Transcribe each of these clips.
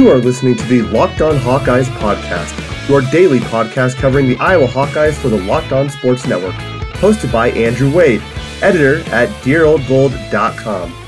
You are listening to the Locked On Hawkeyes podcast, your daily podcast covering the Iowa Hawkeyes for the Locked On Sports Network. Hosted by Andrew Wade, editor at DearOldGold.com.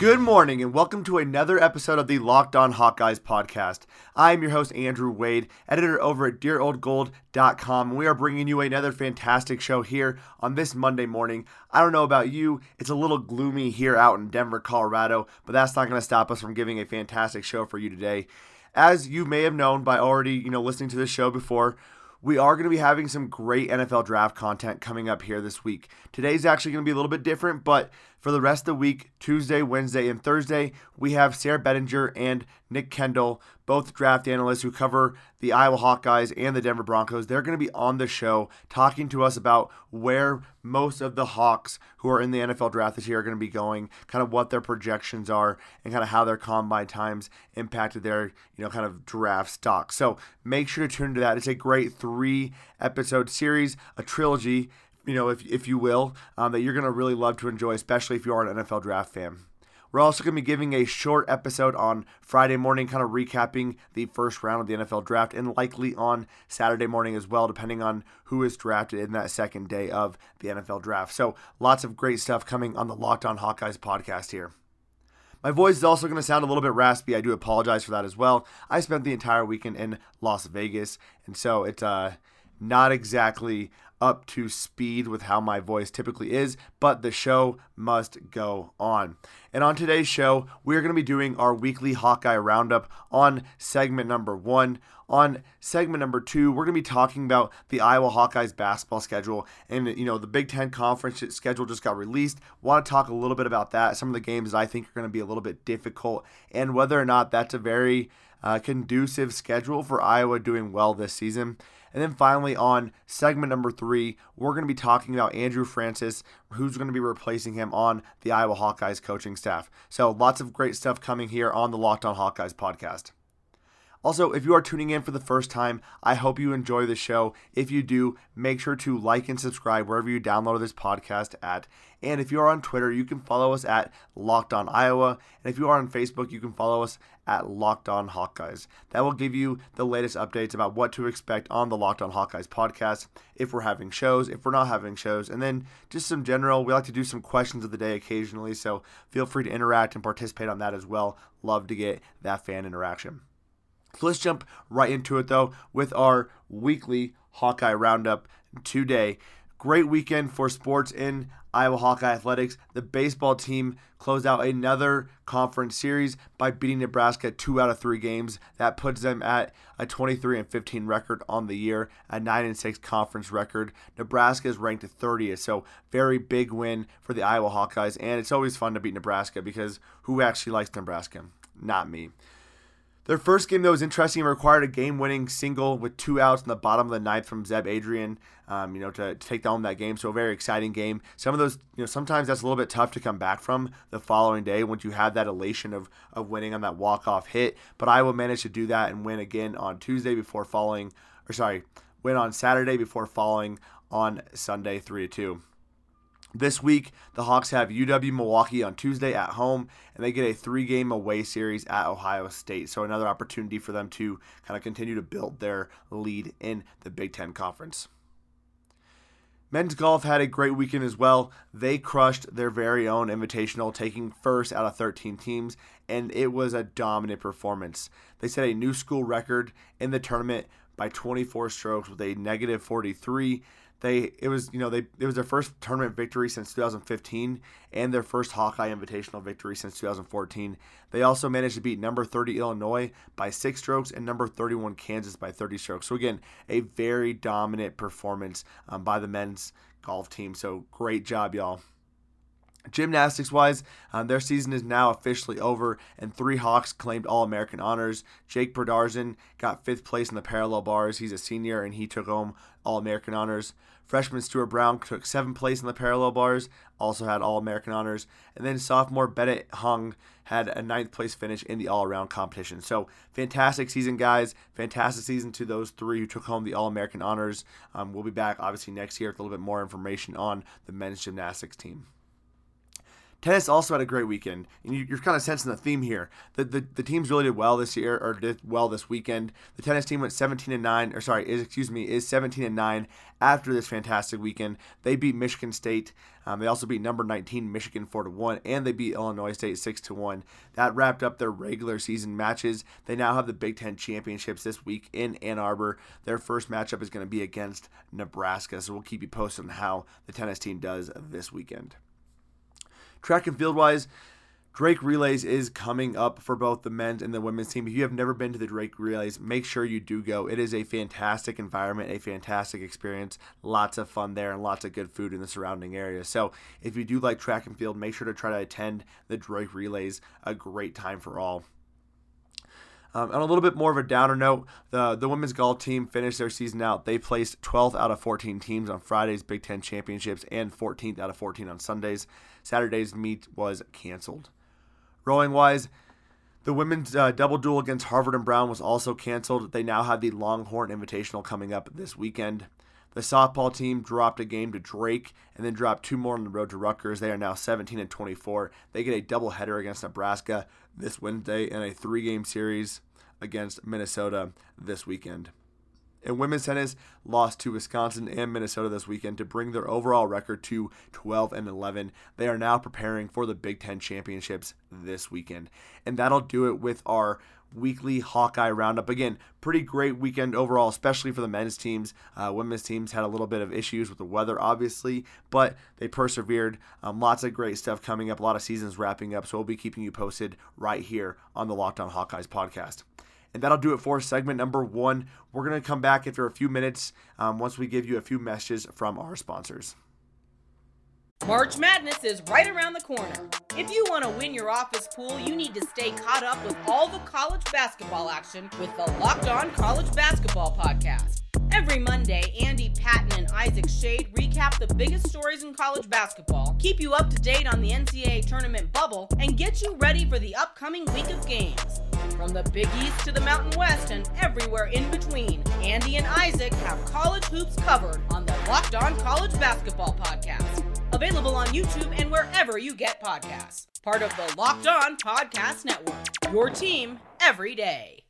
Good morning and welcome to another episode of the Locked On Hawkeyes podcast. I am your host, Andrew Wade, editor over at DearOldGold.com, and we are bringing you another fantastic show here on this Monday morning. I don't know about you, it's a little gloomy here out in Denver, Colorado, but that's not going to stop us from giving a fantastic show for you today. As you may have known by already, you know, listening to this show before, we are going to be having some great NFL draft content coming up here this week. Today's actually going to be a little bit different, but for the rest of the week, Tuesday, Wednesday, and Thursday, we have Sarah Bedinger and Nick Kendall, both draft analysts who cover the Iowa Hawkeyes and the Denver Broncos. They're going to be on the show talking to us about where most of the Hawks who are in the NFL draft this year are going to be going, kind of what their projections are, and kind of how their combine times impacted their, you know, kind of draft stock. So make sure to tune into that. It's a great three episode series, a trilogy you know, if, if you will, um, that you're going to really love to enjoy, especially if you are an NFL draft fan. We're also going to be giving a short episode on Friday morning, kind of recapping the first round of the NFL draft, and likely on Saturday morning as well, depending on who is drafted in that second day of the NFL draft. So, lots of great stuff coming on the Locked On Hawkeyes podcast here. My voice is also going to sound a little bit raspy. I do apologize for that as well. I spent the entire weekend in Las Vegas, and so it's uh, not exactly up to speed with how my voice typically is, but the show must go on. And on today's show, we're going to be doing our weekly Hawkeye Roundup on segment number one. On segment number two, we're going to be talking about the Iowa Hawkeyes basketball schedule. And, you know, the Big Ten Conference schedule just got released. Want to talk a little bit about that, some of the games that I think are going to be a little bit difficult, and whether or not that's a very uh, conducive schedule for Iowa doing well this season. And then finally, on segment number three, we're going to be talking about Andrew Francis, who's going to be replacing him on the Iowa Hawkeyes coaching staff. So, lots of great stuff coming here on the Locked On Hawkeyes podcast. Also, if you are tuning in for the first time, I hope you enjoy the show. If you do, make sure to like and subscribe wherever you download this podcast at. And if you are on Twitter, you can follow us at Locked On Iowa. And if you are on Facebook, you can follow us at Locked On Hawkeyes. That will give you the latest updates about what to expect on the Locked On Hawkeyes podcast, if we're having shows, if we're not having shows, and then just some general. We like to do some questions of the day occasionally, so feel free to interact and participate on that as well. Love to get that fan interaction. So let's jump right into it though with our weekly Hawkeye Roundup today. Great weekend for sports in Iowa Hawkeye Athletics. The baseball team closed out another conference series by beating Nebraska two out of three games. That puts them at a 23 and 15 record on the year, a 9 and 6 conference record. Nebraska is ranked 30th, so very big win for the Iowa Hawkeyes. And it's always fun to beat Nebraska because who actually likes Nebraska? Not me. Their first game, though, was interesting. It required a game-winning single with two outs in the bottom of the ninth from Zeb Adreon, um, you know, to, to, take down that game. So a very exciting game. Some of those, you know, sometimes that's a little bit tough to come back from the following day once you have that elation of, of winning on that walk-off hit. But Iowa managed to do that and win again on Tuesday before falling, or sorry, win on Saturday before falling on Sunday 3 to 2. This week, the Hawks have UW Milwaukee on Tuesday at home, and they get a three game away series at Ohio State. So, another opportunity for them to kind of continue to build their lead in the Big Ten Conference. Men's golf had a great weekend as well. They crushed their very own invitational, taking first out of 13 teams, and it was a dominant performance. They set a new school record in the tournament by 24 strokes with a negative 43 they it was you know they it was their first tournament victory since 2015 and their first Hawkeye Invitational victory since 2014. They also managed to beat number 30 Illinois by six strokes and number 31 Kansas by 30 strokes. So again, a very dominant performance um, by the men's golf team. So great job, y'all. Gymnastics wise, um, their season is now officially over, and three Hawks claimed All American honors. Jake Pradarzin got fifth place in the parallel bars. He's a senior, and he took home All American honors. Freshman Stuart Brown took seventh place in the parallel bars, also had All American honors. And then sophomore Bennett Hung had a ninth place finish in the all around competition. So, fantastic season, guys. Fantastic season to those three who took home the All American honors. Um, we'll be back, obviously, next year with a little bit more information on the men's gymnastics team. Tennis also had a great weekend, and you, are kind of sensing the theme here. The, the the teams really did well this year, or did well this weekend. The tennis team went 17 and nine, or sorry, is excuse me, is 17 and nine after this fantastic weekend. They beat Michigan State. Um, they also beat number 19 Michigan 4 to one, and they beat Illinois State 6 to one. That wrapped up their regular season matches. They now have the Big Ten championships this week in Ann Arbor. Their first matchup is going to be against Nebraska, so we'll keep you posted on how the tennis team does this weekend. Track and field wise, Drake Relays is coming up for both the men's and the women's team. If you have never been to the Drake Relays, make sure you do go. It is a fantastic environment, a fantastic experience, lots of fun there, and lots of good food in the surrounding area. So, if you do like track and field, make sure to try to attend the Drake Relays. A great time for all. Um, on a little bit more of a downer note, the the women's golf team finished their season out. They placed 12th out of 14 teams on Friday's Big Ten championships and 14th out of 14 on Sundays. Saturday's meet was canceled. Rowing wise, the women's uh, double duel against Harvard and Brown was also canceled. They now have the Longhorn Invitational coming up this weekend. The softball team dropped a game to Drake and then dropped two more on the road to Rutgers. They are now 17 and 24. They get a doubleheader against Nebraska this Wednesday and a three game series against Minnesota this weekend. And women's tennis lost to Wisconsin and Minnesota this weekend to bring their overall record to 12 and 11. They are now preparing for the Big Ten championships this weekend. And that'll do it with our weekly Hawkeye roundup. Again, pretty great weekend overall, especially for the men's teams. Uh, women's teams had a little bit of issues with the weather, obviously, but they persevered. Um, lots of great stuff coming up, a lot of seasons wrapping up. So we'll be keeping you posted right here on the Locked On Hawkeyes podcast. And that'll do it for segment number one. We're going to come back after a few minutes um, once we give you a few messages from our sponsors. March Madness is right around the corner. If you want to win your office pool, you need to stay caught up with all the college basketball action with the Locked On College Basketball Podcast. Every Monday, Andy Patton and Isaac Shade recap the biggest stories in college basketball, keep you up to date on the NCAA tournament bubble, and get you ready for the upcoming week of games. From the Big East to the Mountain West and everywhere in between, Andy and Isaac have college hoops covered on the Locked On College Basketball Podcast. Available on YouTube and wherever you get podcasts. Part of the Locked On Podcast Network. Your team every day.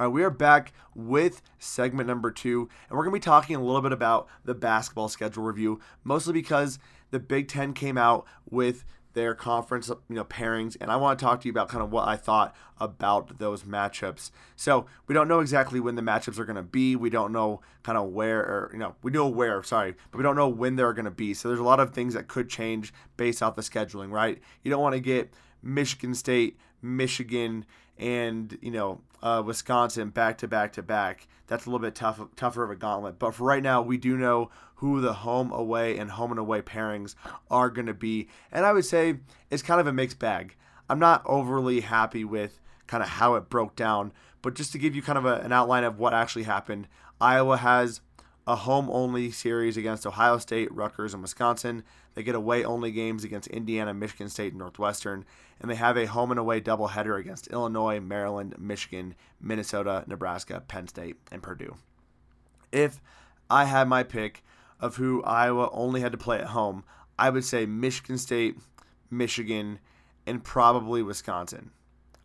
All right, we are back with segment number two, and we're going to be talking a little bit about the basketball schedule review, mostly because the Big Ten came out with their conference you know pairings and I want to talk to you about kind of what I thought about those matchups. So, we don't know exactly when the matchups are going to be. We don't know kind of where or you know, we know where, sorry, but we don't know when they're going to be. So there's a lot of things that could change based off the scheduling, right? You don't want to get Michigan State, Michigan and, you know, uh, Wisconsin back to back to back. That's a little bit tough, tougher of a gauntlet. But for right now, we do know who the home away and home and away pairings are going to be. And I would say it's kind of a mixed bag. I'm not overly happy with kind of how it broke down, but just to give you kind of a, an outline of what actually happened, Iowa has a home only series against Ohio State, Rutgers, and Wisconsin. They get away only games against Indiana, Michigan State, and Northwestern. And they have a home and away doubleheader against Illinois, Maryland, Michigan, Minnesota, Nebraska, Penn State, and Purdue. If I had my pick, of who Iowa only had to play at home, I would say Michigan State, Michigan, and probably Wisconsin.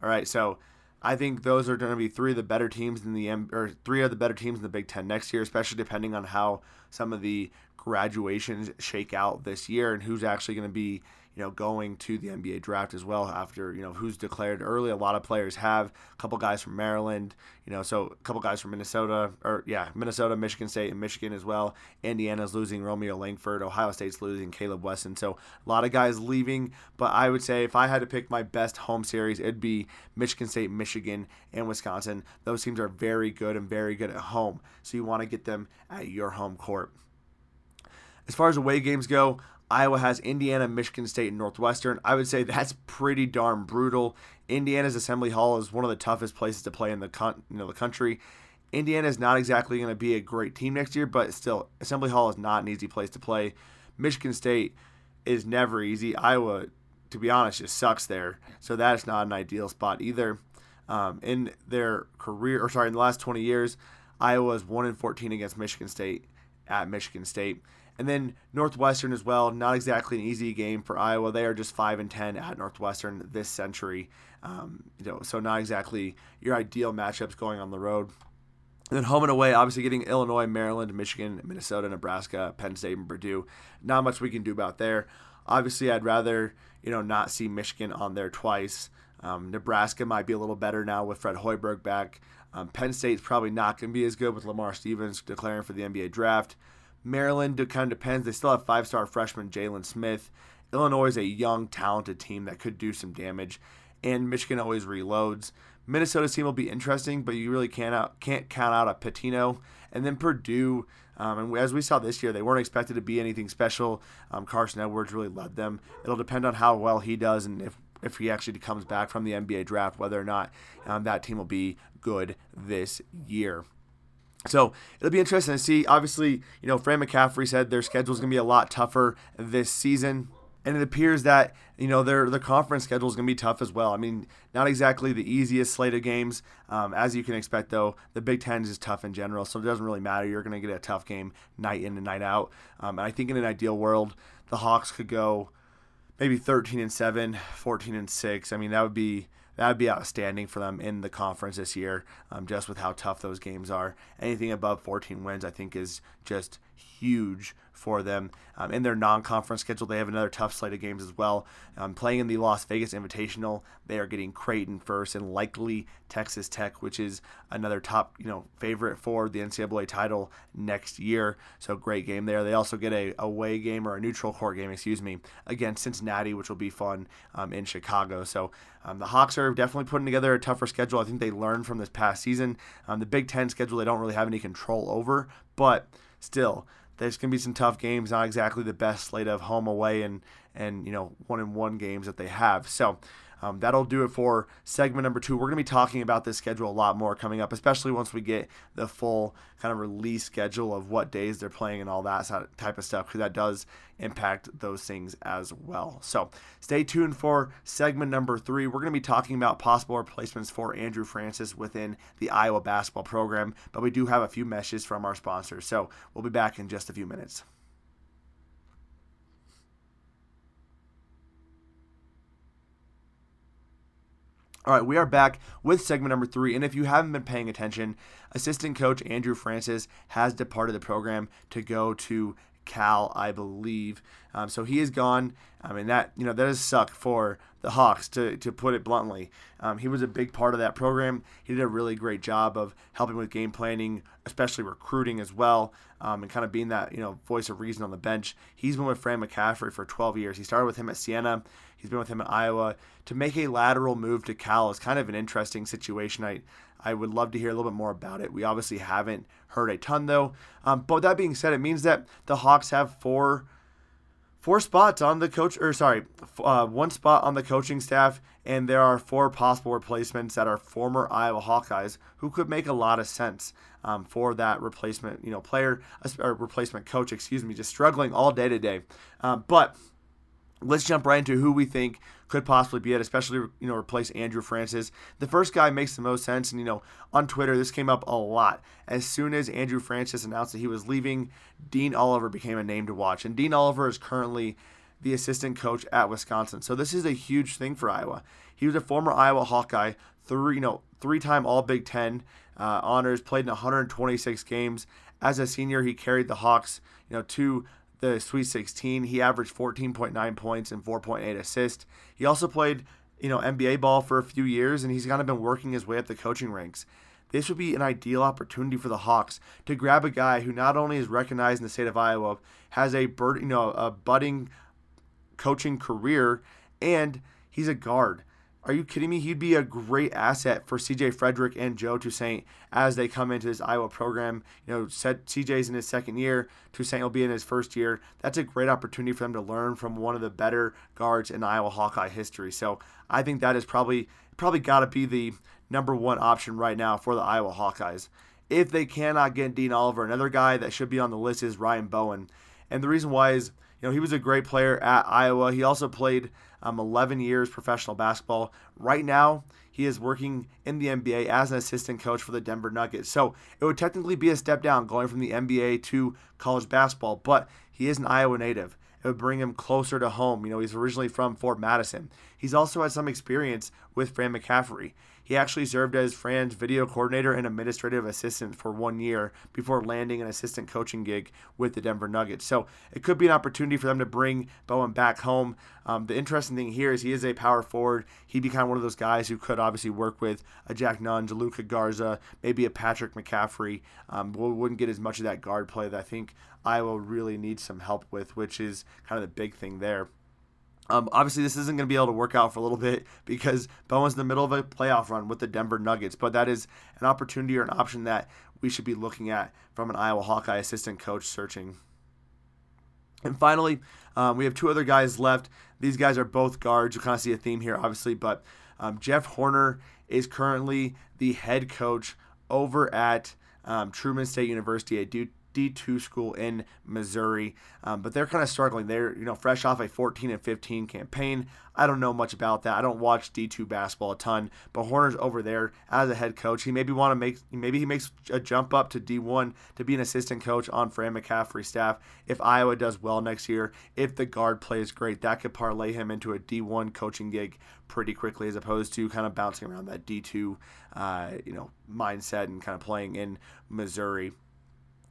All right, so I think those are going to be three of the better teams in the M- or three of the better teams in the Big Ten next year, especially depending on how some of the graduations shake out this year and who's actually going to be you know, going to the NBA draft as well after, you know, who's declared early. A lot of players have a couple guys from Maryland, you know, so a couple guys from Minnesota, or yeah, Minnesota, Michigan State, and Michigan as well. Indiana's losing Romeo Langford. Ohio State's losing Kaleb Wesson. So a lot of guys leaving, but I would say if I had to pick my best home series, it'd be Michigan State, Michigan, and Wisconsin. Those teams are very good and very good at home. So you want to get them at your home court. As far as away games go, Iowa has Indiana, Michigan State, and Northwestern. I would say that's pretty darn brutal. Indiana's Assembly Hall is one of the toughest places to play in the con- you know the country. Indiana is not exactly going to be a great team next year, but still, Assembly Hall is not an easy place to play. Michigan State is never easy. Iowa, to be honest, just sucks there, so that's not an ideal spot either. Um, in their career, or sorry, in the last 20 years, Iowa is one in 14 against Michigan State at Michigan State And then Northwestern as well, not exactly an easy game for Iowa. They are just five and ten at Northwestern this century. Um, you know, so not exactly your ideal matchups going on the road. And then home and away, obviously getting Illinois, Maryland, Michigan, Minnesota, Nebraska, Penn State, and Purdue. Not much we can do about there. Obviously, I'd rather you know not see Michigan on there twice. Um, Nebraska might be a little better now with Fred Hoiberg back. Um, Penn State's probably not going to be as good with Lamar Stevens declaring for the NBA draft. Maryland kind of depends. They still have five star freshman Jalen Smith. Illinois is a young, talented team that could do some damage. And Michigan always reloads. Minnesota's team will be interesting, but you really can't out, can't count out a Pitino. And then Purdue, um, and as we saw this year, they weren't expected to be anything special. Um, Carson Edwards really led them. It'll depend on how well he does and if if he actually comes back from the NBA draft, whether or not um, that team will be good this year. So it'll be interesting to see. Obviously, you know, Fran McCaffery said their schedule is going to be a lot tougher this season. And it appears that, you know, their the conference schedule is going to be tough as well. I mean, not exactly the easiest slate of games. Um, as you can expect, though, the Big Ten is tough in general, so it doesn't really matter. You're going to get a tough game night in and night out. Um, and I think in an ideal world, the Hawks could go maybe 13 and 7, 14 and 6. I mean, that would be that would be outstanding for them in the conference this year, um, just with how tough those games are. Anything above 14 wins, I think, is just huge for them. Um, in their non conference schedule, they have another tough slate of games as well. Um, playing in the Las Vegas Invitational, they are getting Creighton first and likely Texas Tech, which is another top you know favorite for the NCAA title next year. So great game there. They also get a away game or a neutral court game, excuse me, against Cincinnati, which will be fun um, in Chicago. So um, the Hawks are definitely putting together a tougher schedule. I think they learned from this past season. Um, the Big Ten schedule they don't really have any control over, but still there's going to be some tough games. Not exactly the best slate of home, away, and and you know one in one games that they have. So um, that'll do it for segment number two. We're going to be talking about this schedule a lot more coming up, especially once we get the full kind of release schedule of what days they're playing and all that type of stuff, because that does impact those things as well. So stay tuned for segment number three. We're going to be talking about possible replacements for Andrew Francis within the Iowa basketball program, but we do have a few messages from our sponsors. So we'll be back in just a few minutes. All right, we are back with segment number three. And if you haven't been paying attention, assistant coach Andrew Francis has departed the program to go to Cal, I believe. Um, so he is gone. I mean that you know that does suck for the Hawks to to put it bluntly. Um, he was a big part of that program. He did a really great job of helping with game planning, especially recruiting as well, um, and kind of being that you know voice of reason on the bench. He's been with Fran McCaffery for 12 years. He started with him at Siena. He's been with him at Iowa. To make a lateral move to Cal is kind of an interesting situation. I I would love to hear a little bit more about it. We obviously haven't heard a ton though. Um, but that being said, it means that the Hawks have four four spots on the coach or sorry uh, one spot on the coaching staff and there are four possible replacements that are former iowa hawkeyes who could make a lot of sense um, for that replacement you know player or replacement coach excuse me just struggling all day today um, but let's jump right into who we think could possibly be it, especially you know replace Andrew Francis. The first guy makes the most sense, and you know on Twitter this came up a lot. As soon as Andrew Francis announced that he was leaving, Dean Oliver became a name to watch, and Dean Oliver is currently the assistant coach at Wisconsin. So this is a huge thing for Iowa. He was a former Iowa Hawkeye, three you know three-time All Big Ten uh, honors, played in 126 games. As a senior, he carried the Hawks you know to the Sweet 16. He averaged 14.9 points and 4.8 assists. He also played, you know, NBA ball for a few years, and he's kind of been working his way up the coaching ranks. This would be an ideal opportunity for the Hawks to grab a guy who not only is recognized in the state of Iowa, has a bird, you know, a budding coaching career, and he's a guard. Are you kidding me? He'd be a great asset for CJ Frederick and Joe Toussaint as they come into this Iowa program. You know, CJ's in his second year, Toussaint will be in his first year. That's a great opportunity for them to learn from one of the better guards in Iowa Hawkeye history. So I think that is probably probably got to be the number one option right now for the Iowa Hawkeyes. If they cannot get Dean Oliver, another guy that should be on the list is Ryan Bowen. And the reason why is, you know, he was a great player at Iowa. He also played um, 11 years professional basketball. Right now, he is working in the NBA as an assistant coach for the Denver Nuggets. So it would technically be a step down going from the NBA to college basketball, but he is an Iowa native. It would bring him closer to home. You know, he's originally from Fort Madison. He's also had some experience with Fran McCaffery. He actually served as Fran's video coordinator and administrative assistant for one year before landing an assistant coaching gig with the Denver Nuggets. So it could be an opportunity for them to bring Bowen back home. Um, the interesting thing here is he is a power forward. He'd be kind of one of those guys who could obviously work with a Jack Nunge, a Luka Garza, maybe a Patrick McCaffery. Um, wouldn't get as much of that guard play that I think Iowa really needs some help with, which is kind of the big thing there. Um, obviously, this isn't going to be able to work out for a little bit because Bowen's in the middle of a playoff run with the Denver Nuggets, but that is an opportunity or an option that we should be looking at from an Iowa Hawkeye assistant coach searching. And finally, um, we have two other guys left. These guys are both guards. You kind of see a theme here, obviously, but um, Jeff Horner is currently the head coach over at um, Truman State University at Duke, D2 school in Missouri. Um, but they're kind of struggling. They're, you know, fresh off a 14 and 15 campaign. I don't know much about that. I don't watch D2 basketball a ton, but Horner's over there as a head coach. He maybe want to make, maybe he makes a jump up to D1 to be an assistant coach on Fran McCaffery's staff. If Iowa does well next year, if the guard plays great, that could parlay him into a D1 coaching gig pretty quickly, as opposed to kind of bouncing around that D2, uh, you know, mindset and kind of playing in Missouri.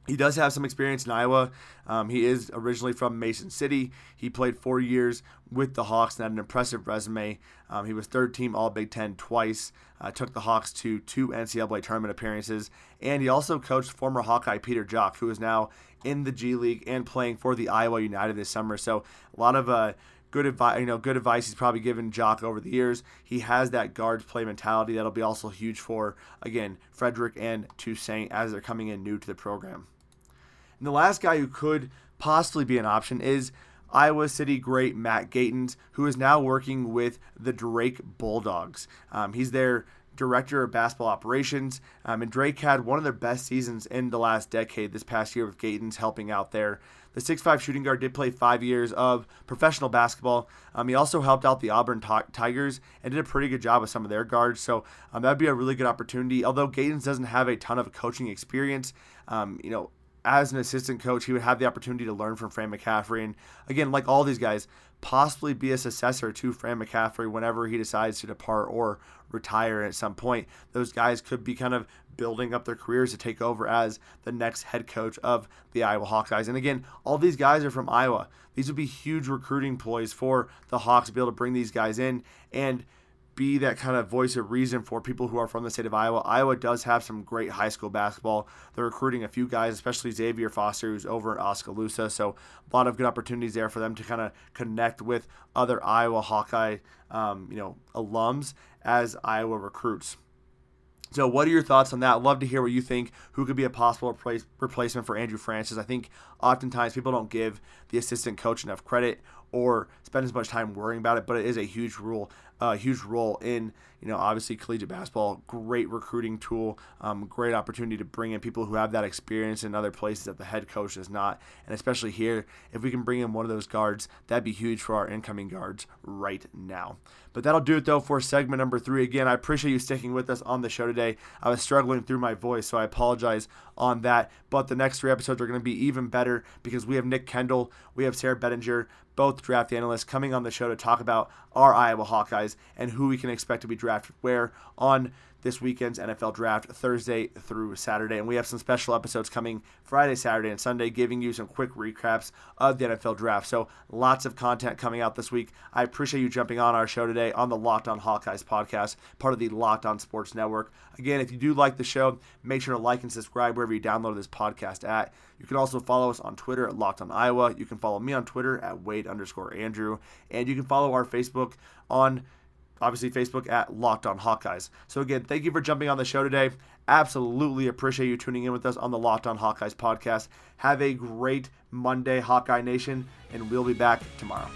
He does have some experience in Iowa. Um, he is originally from Mason City. He played four years with the Hawks and had an impressive resume. Um, he was third team All Big Ten twice, uh, took the Hawks to two NCAA tournament appearances, and he also coached former Hawkeye Peter Jok, who is now in the G League and playing for the Iowa United this summer. So a lot of uh, good advice. You know, good advice he's probably given Jok over the years. He has that guards play mentality that'll be also huge for again Frederick and Toussaint as they're coming in new to the program. And the last guy who could possibly be an option is Iowa City great Matt Gatens, who is now working with the Drake Bulldogs. Um, he's their director of basketball operations, um, and Drake had one of their best seasons in the last decade this past year with Gatens helping out there. The 6'5 shooting guard did play five years of professional basketball. Um, he also helped out the Auburn Tigers and did a pretty good job with some of their guards. So um, that would be a really good opportunity. Although Gatens doesn't have a ton of coaching experience, um, you know, as an assistant coach, he would have the opportunity to learn from Fran McCaffery. And again, like all these guys, possibly be a successor to Fran McCaffery whenever he decides to depart or retire at some point. Those guys could be kind of building up their careers to take over as the next head coach of the Iowa Hawkeyes. And again, all these guys are from Iowa. These would be huge recruiting ploys for the Hawks to be able to bring these guys in. And be that kind of voice of reason for people who are from the state of Iowa. Iowa does have some great high school basketball. They're recruiting a few guys, especially Xavier Foster, who's over at Oskaloosa. So a lot of good opportunities there for them to kind of connect with other Iowa Hawkeye, um, you know, alums as Iowa recruits. So, what are your thoughts on that? Love to hear what you think. Who could be a possible replace, replacement for Andrew Francis? I think oftentimes people don't give the assistant coach enough credit or spend as much time worrying about it, but it is a huge rule a huge role in you know obviously collegiate basketball. Great recruiting tool, um, great opportunity to bring in people who have that experience in other places that the head coach does not, and especially here, if we can bring in one of those guards, that'd be huge for our incoming guards right now. But that'll do it though for segment number three. Again, I appreciate you sticking with us on the show today. I was struggling through my voice, so I apologize on that. But the next three episodes are going to be even better because we have Nick Kendall, we have Sarah Bettinger, both draft analysts coming on the show to talk about our Iowa Hawkeyes and who we can expect to be drafted where on this weekend's NFL draft Thursday through Saturday. And we have some special episodes coming Friday, Saturday, and Sunday, giving you some quick recaps of the NFL draft. So lots of content coming out this week. I appreciate you jumping on our show today on the Locked On Hawkeyes podcast, part of the Locked On Sports Network. Again, if you do like the show, make sure to like and subscribe wherever you download this podcast at. You can also follow us on Twitter at Locked On Iowa. You can follow me on Twitter at Wade underscore Andrew. And you can follow our Facebook on obviously Facebook at Locked On Hawkeyes. So again, thank you for jumping on the show today. Absolutely appreciate you tuning in with us on the Locked On Hawkeyes podcast. Have a great Monday, Hawkeye Nation, and we'll be back tomorrow.